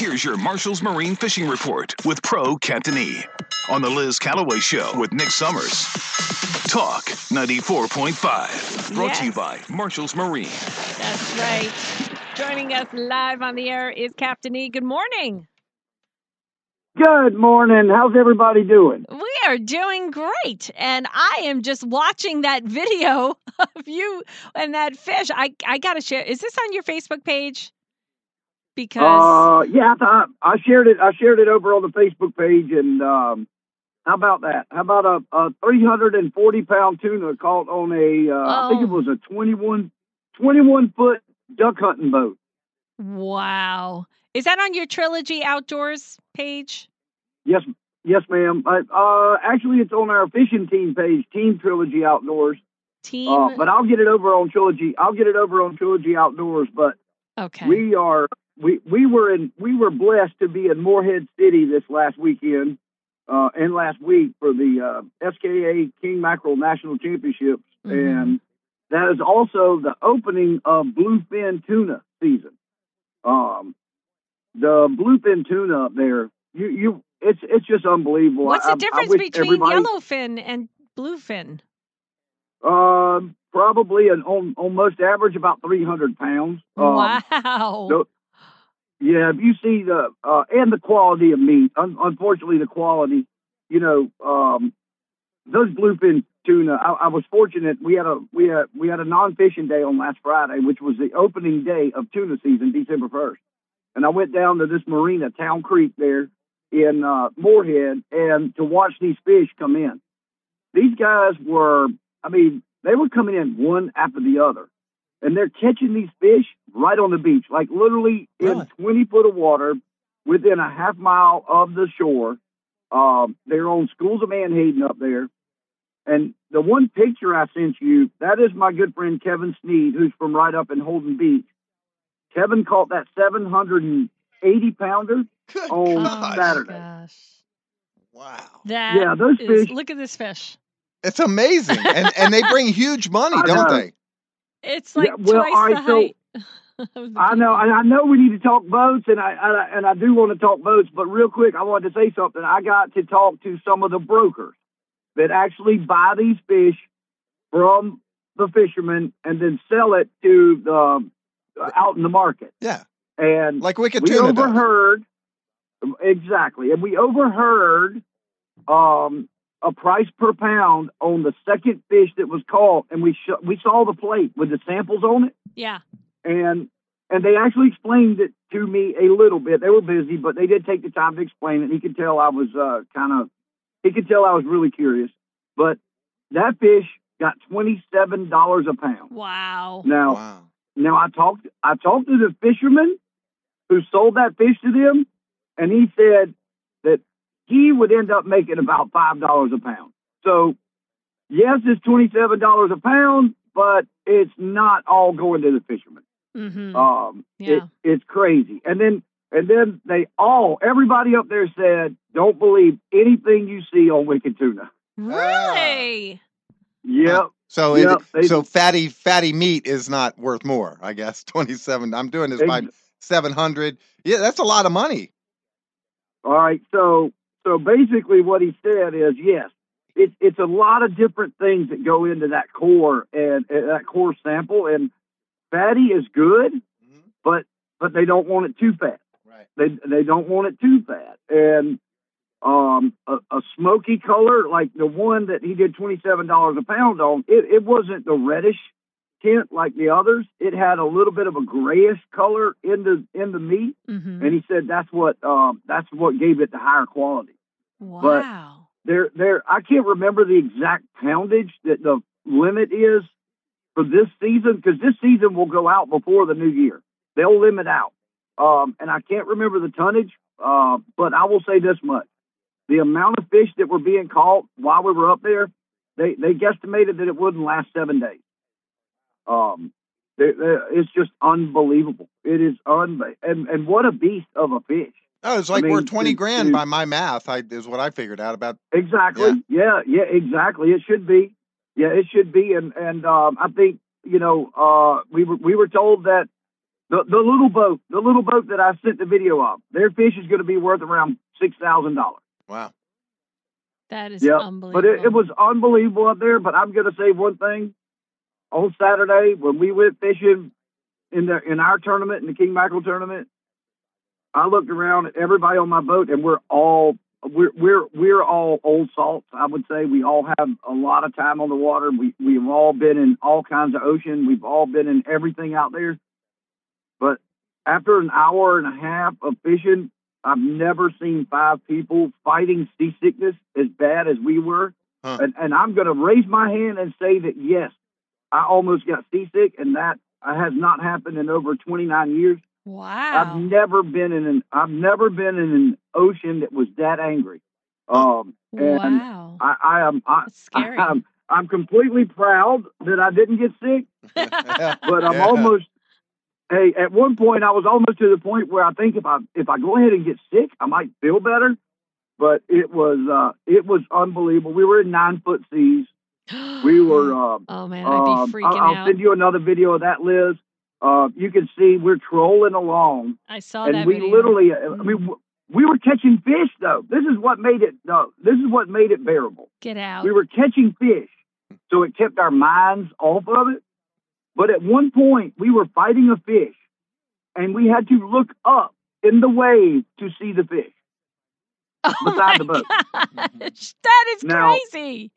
Here's your Marshall's Marine Fishing Report with Pro Cantonese on the Liz Calloway Show with Nick Summers. Talk 94.5. Brought to you by Marshall's Marine. That's right. Joining us live on the air is Captain E. Good morning. Good morning. How's everybody doing? We are doing great. And I am just watching that video of you and that fish. I, I got to share. Is this on your Facebook page? Because, Uh, yeah, I, I shared it. I shared it over on the Facebook page, and um, how about that? How about a, a 340 pound tuna caught on a? Uh, I think Oh. it was a 21, 21 foot duck hunting boat. wow. Is that on your Trilogy Outdoors page? Yes, yes, ma'am. I, uh, actually, it's on our fishing team page, Team Trilogy Outdoors. Team? Uh, but I'll get it over on Trilogy. I'll get it over on Trilogy Outdoors. But okay. we are we we were in we were blessed to be in Morehead City this last weekend uh, and last week for the uh, SKA King Mackerel National Championships, Mhm. and that is also the opening of bluefin tuna season. Um, the bluefin tuna up there, you you it's it's just unbelievable. What's I- I- the I difference wish between yellowfin and bluefin? Um, probably an on, on most average about three hundred pounds. Um, wow. no- Yeah, you see the uh, and the quality of meat. Un- unfortunately, the quality. You know, um, those bluefin tuna. I, I was fortunate. We had a we had we had a non fishing day on last Friday, which was the opening day of tuna season, December first. And I went down to this marina, Town Creek, there in uh, Morehead, and to watch these fish come in. These guys were, I mean, they were coming in one after the other and they're catching these fish right on the beach, like literally Really? in 20 foot of water within a half mile of the shore. Um, they're on Schools of menhaden up there. And the one picture I sent you, that is my good friend Kevin Sneed, who's from right up in Holden Beach. Kevin caught that 780 pounder Good on Oh, gosh. Saturday. gosh. Wow. That Yeah, those is- fish- look at this fish. It's amazing. and and they bring huge money, don't know. they? It's Yeah, like well, twice all right, the height. of the I know, people. I know we need to talk boats, and I, and I and I do want to talk boats. But real quick, I wanted to say something. I got to talk to some of the brokers that actually buy these fish from the fishermen and then sell it to the out in the market. Yeah. And Like Wicked we Tuna does. overheard exactly, and we overheard um, a price per pound on the second fish that was caught, and we sh- we saw the plate with the samples on it yeah. And and they actually explained it to me a little bit. They were busy, but they did take the time to explain it. He could tell I was uh, kind of he could tell I was really curious. But that fish got twenty seven dollars a pound. Wow. Now Wow. now I talked I talked to the fisherman who sold that fish to them, and he said that he would end up making about five dollars a pound. So yes, it's twenty seven dollars a pound, but it's not all going to the fisherman. Mm-hmm. Um, Yeah. it, it's crazy. And then, and then they all, everybody up there said, don't believe anything you see on Wicked Tuna. really? Yep. So Yeah, it, they- so fatty fatty meat is not worth more, I guess. Twenty seven. I'm doing this by seven hundred. Yeah, that's a lot of money. All right. So, so basically what he said is, yes, it's, it's a lot of different things that go into that core and, and that core sample and fatty is good, but, but they don't want it too fat. Right. They they don't want it too fat, and um, a, a smoky color like the one that he did twenty seven dollars a pound on. It it wasn't the reddish tint like the others. It had a little bit of a grayish color in the in the meat, Mm-hmm. and he said that's what um, that's what gave it the higher quality. Wow. There there I can't remember the exact poundage that the limit is for this season because this season will go out before the new year. They'll limit out. Um, and I can't remember the tonnage, uh, but I will say this much. The amount of fish that were being caught while we were up there, they, they guesstimated that it wouldn't last seven days. Um, they, they, it's just unbelievable. It is unbelievable. And, and what a beast of a fish. Oh, it's I like mean, worth twenty grand by my math. I is what I figured out about. Exactly. Yeah. yeah, exactly. It should be. Yeah, it should be. And and um, I think you know uh, we were we were told that The the little boat, the little boat that I sent the video of, their fish is going to be worth around six thousand dollars. Wow. That is Yeah, unbelievable. But it, it was unbelievable up there. But I'm going to say one thing. On Saturday, when we went fishing in the in our tournament, in the King Mackerel tournament, I looked around at everybody on my boat, and we're all we're we're we're all old salts. I would say we all have a lot of time on the water. We we've all been in all kinds of ocean. We've all been in everything out there. But after an hour and a half of fishing, I've never seen five people fighting seasickness as bad as we were. Huh. And, and I'm going to raise my hand and say that yes, I almost got seasick, and that has not happened in over 29 years. I've never been in an I've never been in an ocean that was that angry. Um, and Wow. I, I am I, That's scary. I'm I'm completely proud that I didn't get sick, but I'm Yeah. almost. Hey, at one point I was almost to the point where I think if I if I go ahead and get sick, I might feel better. But it was uh, it was unbelievable. We were in nine foot seas. We were. Uh, oh man, I'd be um, freaking I'll, I'll send you another video of that, Liz. Uh, you can see we're trolling along, I saw and that we video. literally, uh, Mm. we we were catching fish though. This is what made it. No, this is what made it bearable. Get out. We were catching fish, so it kept our minds off of it. But at one point, we were fighting a fish, and we had to look up in the wave to see the fish. oh beside the boat. gosh, that is Now- crazy.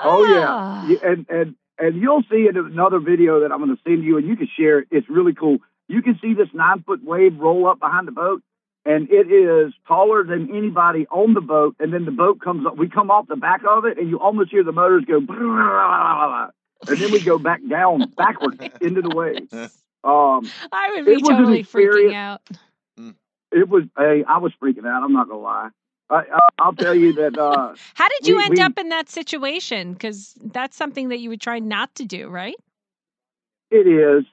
Oh Ah. yeah, Yeah, and and and you'll see in another video that I'm going to send you, and you can share it. It's really cool. You can see this nine foot wave roll up behind the boat, and it is taller than anybody on the boat. And then the boat comes up. We come off the back of it, and you almost hear the motors go, and then we go back down backwards into the waves. Um, I would be was totally freaking out. it was. Hey, I was freaking out. I'm not gonna lie. I, I, I'll tell you that. Uh, How did you we- end we- up in that situation? Because that's something that you would try not to do, right? It is.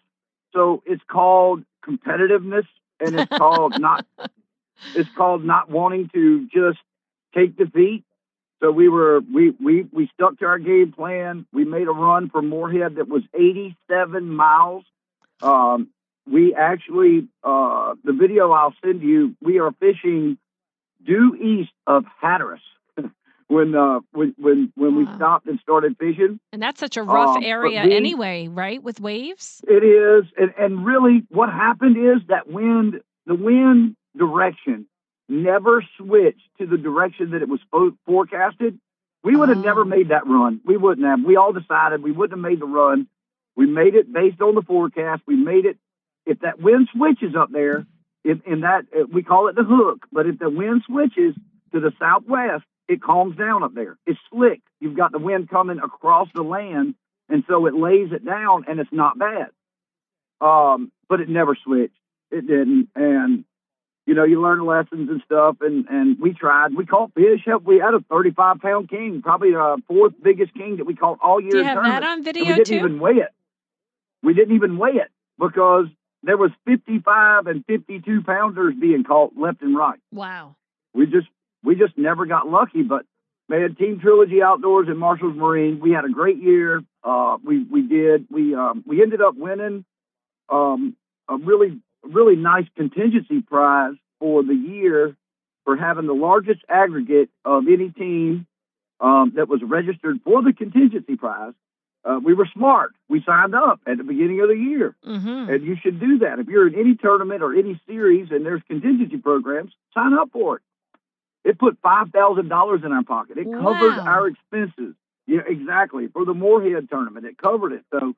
So it's called competitiveness and it's called not it's called not wanting to just take defeat. So we were we we we stuck to our game plan. We made a run for Morehead that was 87 miles. Um, we actually uh, the video I'll send you. We are fishing due east of Hatteras when uh, when when when we stopped and started fishing. And that's such a rough Um, area we- anyway, right? With waves. It is, and, and really, what happened is that wind, the wind direction, never switched to the direction that it was fo- forecasted. We would have never Oh. made that run. We wouldn't have. We all decided we wouldn't have made the run. We made it based on the forecast. We made it. If that wind switches up there, in, in that uh, we call it the hook. But if the wind switches to the southwest, it calms down up there. It's slick. You've got the wind coming across the land, and so it lays it down, and it's not bad. Um, but it never switched. It didn't, and you know, you learn lessons and stuff, and and we tried. We caught fish. We had a 35 pound king, probably the fourth biggest king that we caught all year. Do you have that on video we didn't too? even weigh it. We didn't even weigh it because there was 55 and 52 pounders being caught left and right. Wow. We just we just never got lucky. But man, Team Trilogy Outdoors and Marshalls Marine, we had a great year. Uh, we we did. We um, we ended up winning um, a really really nice contingency prize for the year for having the largest aggregate of any team um, that was registered for the contingency prize. Uh, we were smart. We signed up at the beginning of the year. Mm-hmm. And you should do that. If you're in any tournament or any series and there's contingency programs, sign up for it. It put five thousand dollars in our pocket. It covered our expenses. Yeah, exactly. For the Morehead tournament, it covered it. So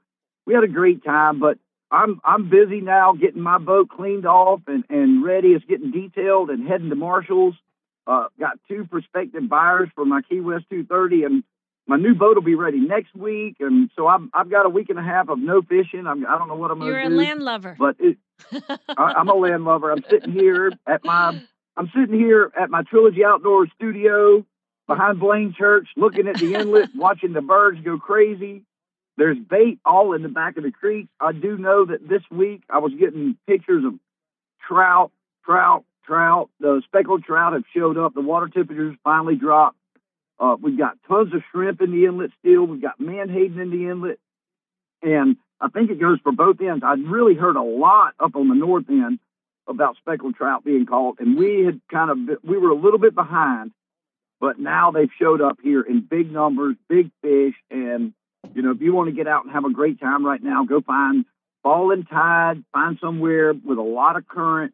we had a great time. But I'm I'm busy now getting my boat cleaned off and, and ready. It's getting detailed and heading to Marshalls. Uh, got two prospective buyers for my Key West 230, and my new boat will be ready next week. And so I've I've got a week and a half of no fishing. I'm, I don't know what I'm going to do. You're a land lover. But it, I, I'm a land lover. I'm sitting here at my I'm sitting here at my Trilogy Outdoor studio behind Blaine Church, looking at the inlet, watching the birds go crazy. There's bait all in the back of the creek. I do know that this week I was getting pictures of trout, trout, trout. The speckled trout have showed up. The water temperatures finally dropped. Uh, we've got tons of shrimp in the inlet still. We've got menhaden in the inlet. And I think it goes for both ends. I'd really heard a lot up on the north end about speckled trout being caught, and we had kind of we were a little bit behind, but now they've showed up here in big numbers, big fish, and you know if you want to get out and have a great time right now, go find falling tide, find somewhere with a lot of current,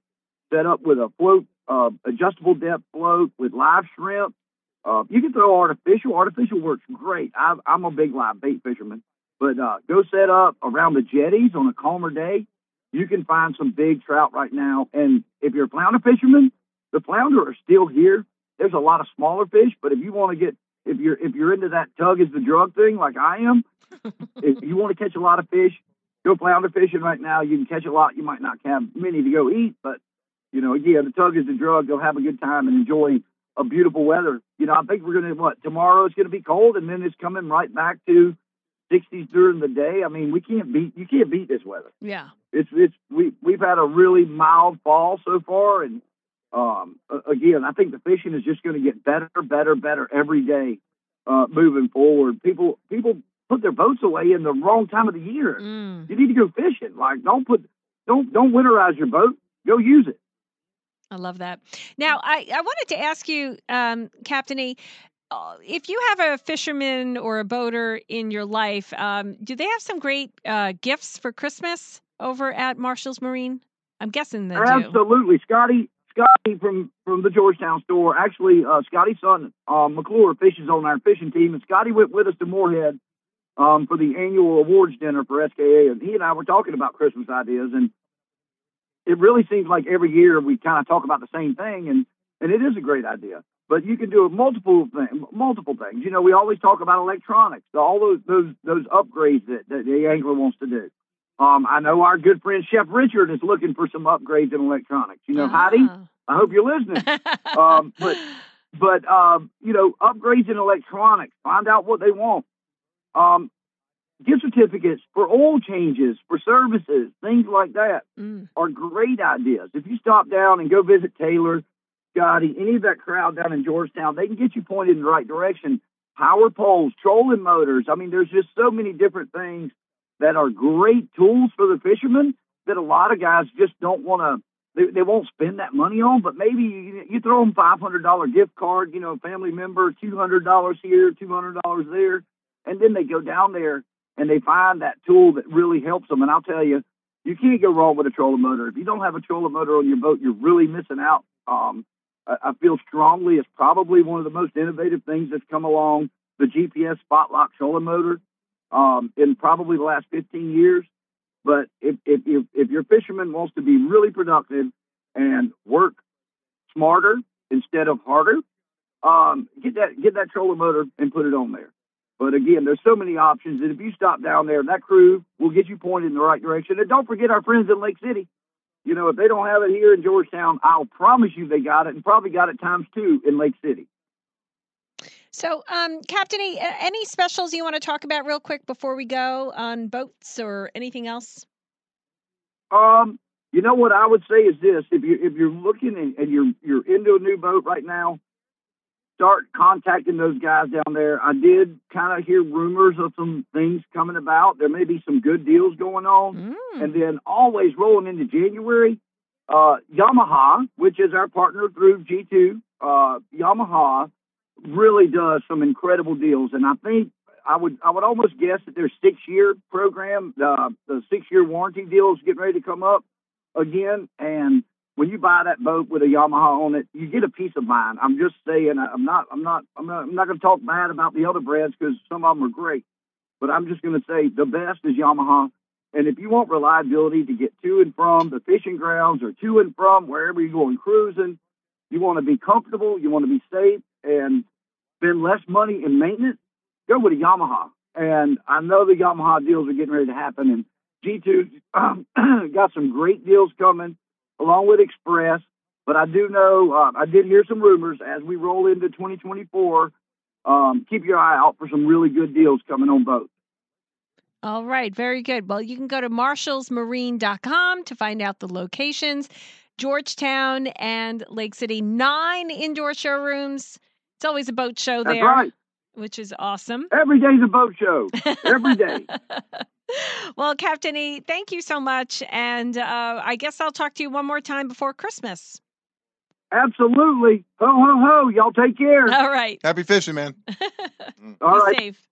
set up with a float, uh, adjustable depth float with live shrimp. Uh, you can throw artificial. Artificial works great. i am a big live bait fisherman, but uh, go set up around the jetties on a calmer day you can find some big trout right now. And if you're a flounder fisherman, the flounder are still here. There's a lot of smaller fish, but if you want to get if you're if you're into that tug is the drug thing like I am, if you want to catch a lot of fish, go flounder fishing right now. You can catch a lot. You might not have many to go eat, but you know, yeah, the tug is the drug. Go have a good time and enjoy a beautiful weather. You know, I think we're gonna what tomorrow is gonna be cold, and then it's coming right back to 60s during the day. I mean, we can't beat you can't beat this weather. Yeah it's it's we we've had a really mild fall so far, and um, again, I think the fishing is just going to get better, better, better every day uh, moving forward. People people put their boats away in the wrong time of the year. Mm. You need to go fishing. Like don't put don't don't winterize your boat. Go use it. I love that. Now, I, I wanted to ask you, um, Captain E, uh, if you have a fisherman or a boater in your life, um, do they have some great uh, gifts for Christmas? over at Marshall's Marine? I'm guessing they Absolutely, do. Scotty. Scotty from from the Georgetown store. Actually, uh, Scotty's son uh, McClure fishes on our fishing team, and Scotty went with us to Morehead um, for the annual awards dinner for SKA, and he and I were talking about Christmas ideas, and it really seems like every year we kind of talk about the same thing, and and it is a great idea. But you can do multiple things, multiple things. You know, we always talk about electronics, all those those those upgrades that, that the angler wants to do. Um, I know our good friend Chef Richard is looking for some upgrades in electronics. You know, Heidi, ah. I hope you're listening. um, but but um, you know, upgrades in electronics. Find out what they want. Um, gift certificates for oil changes, for services, things like that mm. are great ideas. If you stop down and go visit Taylor, Scotty, any of that crowd down in Georgetown, they can get you pointed in the right direction. Power poles, trolling motors. I mean, there's just so many different things that are great tools for the fishermen that a lot of guys just don't want to they, they won't spend that money on, but maybe you, you throw them five hundred dollar gift card, you know, family member, two hundred dollars here, two hundred dollars there, and then they go down there and they find that tool that really helps them. And I'll tell you, you can't go wrong with a trolling motor. If you don't have a trolling motor on your boat, you're really missing out. Um, I, feel strongly it's probably one of the most innovative things that's come along. The GPS spot lock trolling motor um, in probably the last 15 years. But if, if, if, if your fisherman wants to be really productive and work smarter instead of harder, um, get that get that trolling motor and put it on there. But again, there's so many options that if you stop down there, that crew will get you pointed in the right direction. And don't forget our friends in Lake City. You know, if they don't have it here in Georgetown, I'll promise you they got it and probably got it times two in Lake City. So, um, Captain, any specials you want to talk about real quick before we go on boats or anything else? Um, you know what I would say is this: if you if you're looking and, and you're you're into a new boat right now, start contacting those guys down there. I did kind of hear rumors of some things coming about. There may be some good deals going on, mm. and then always rolling into January. Uh, Yamaha, which is our partner through G2, uh, Yamaha really does some incredible deals, and I think I would I would almost guess that their six year program, uh, the six year warranty deal is getting ready to come up again. And when you buy that boat with a Yamaha on it, you get a peace of mind. I'm just saying, I'm not I'm not I'm not I'm not going to talk bad about the other brands because some of them are great, but I'm just going to say the best is Yamaha. And if you want reliability to get to and from the fishing grounds or to and from wherever you're going cruising, you want to be comfortable, you want to be safe, and spend less money in maintenance, go with a Yamaha. And I know the Yamaha deals are getting ready to happen. And G2 um, got some great deals coming along with Express. But I do know, uh, I did hear some rumors as we roll into 2024. Um, keep your eye out for some really good deals coming on boats. All right, very good. Well, you can go to marshallsmarine.com to find out the locations. Georgetown and Lake City, nine indoor showrooms. It's always a boat show That's there. Right. Which is awesome. Every day's a boat show. Every day. well, Captain E, thank you so much. And uh, I guess I'll talk to you one more time before Christmas. Absolutely. Ho, ho, ho. Y'all take care. All right. Happy fishing, man. All Be right. safe.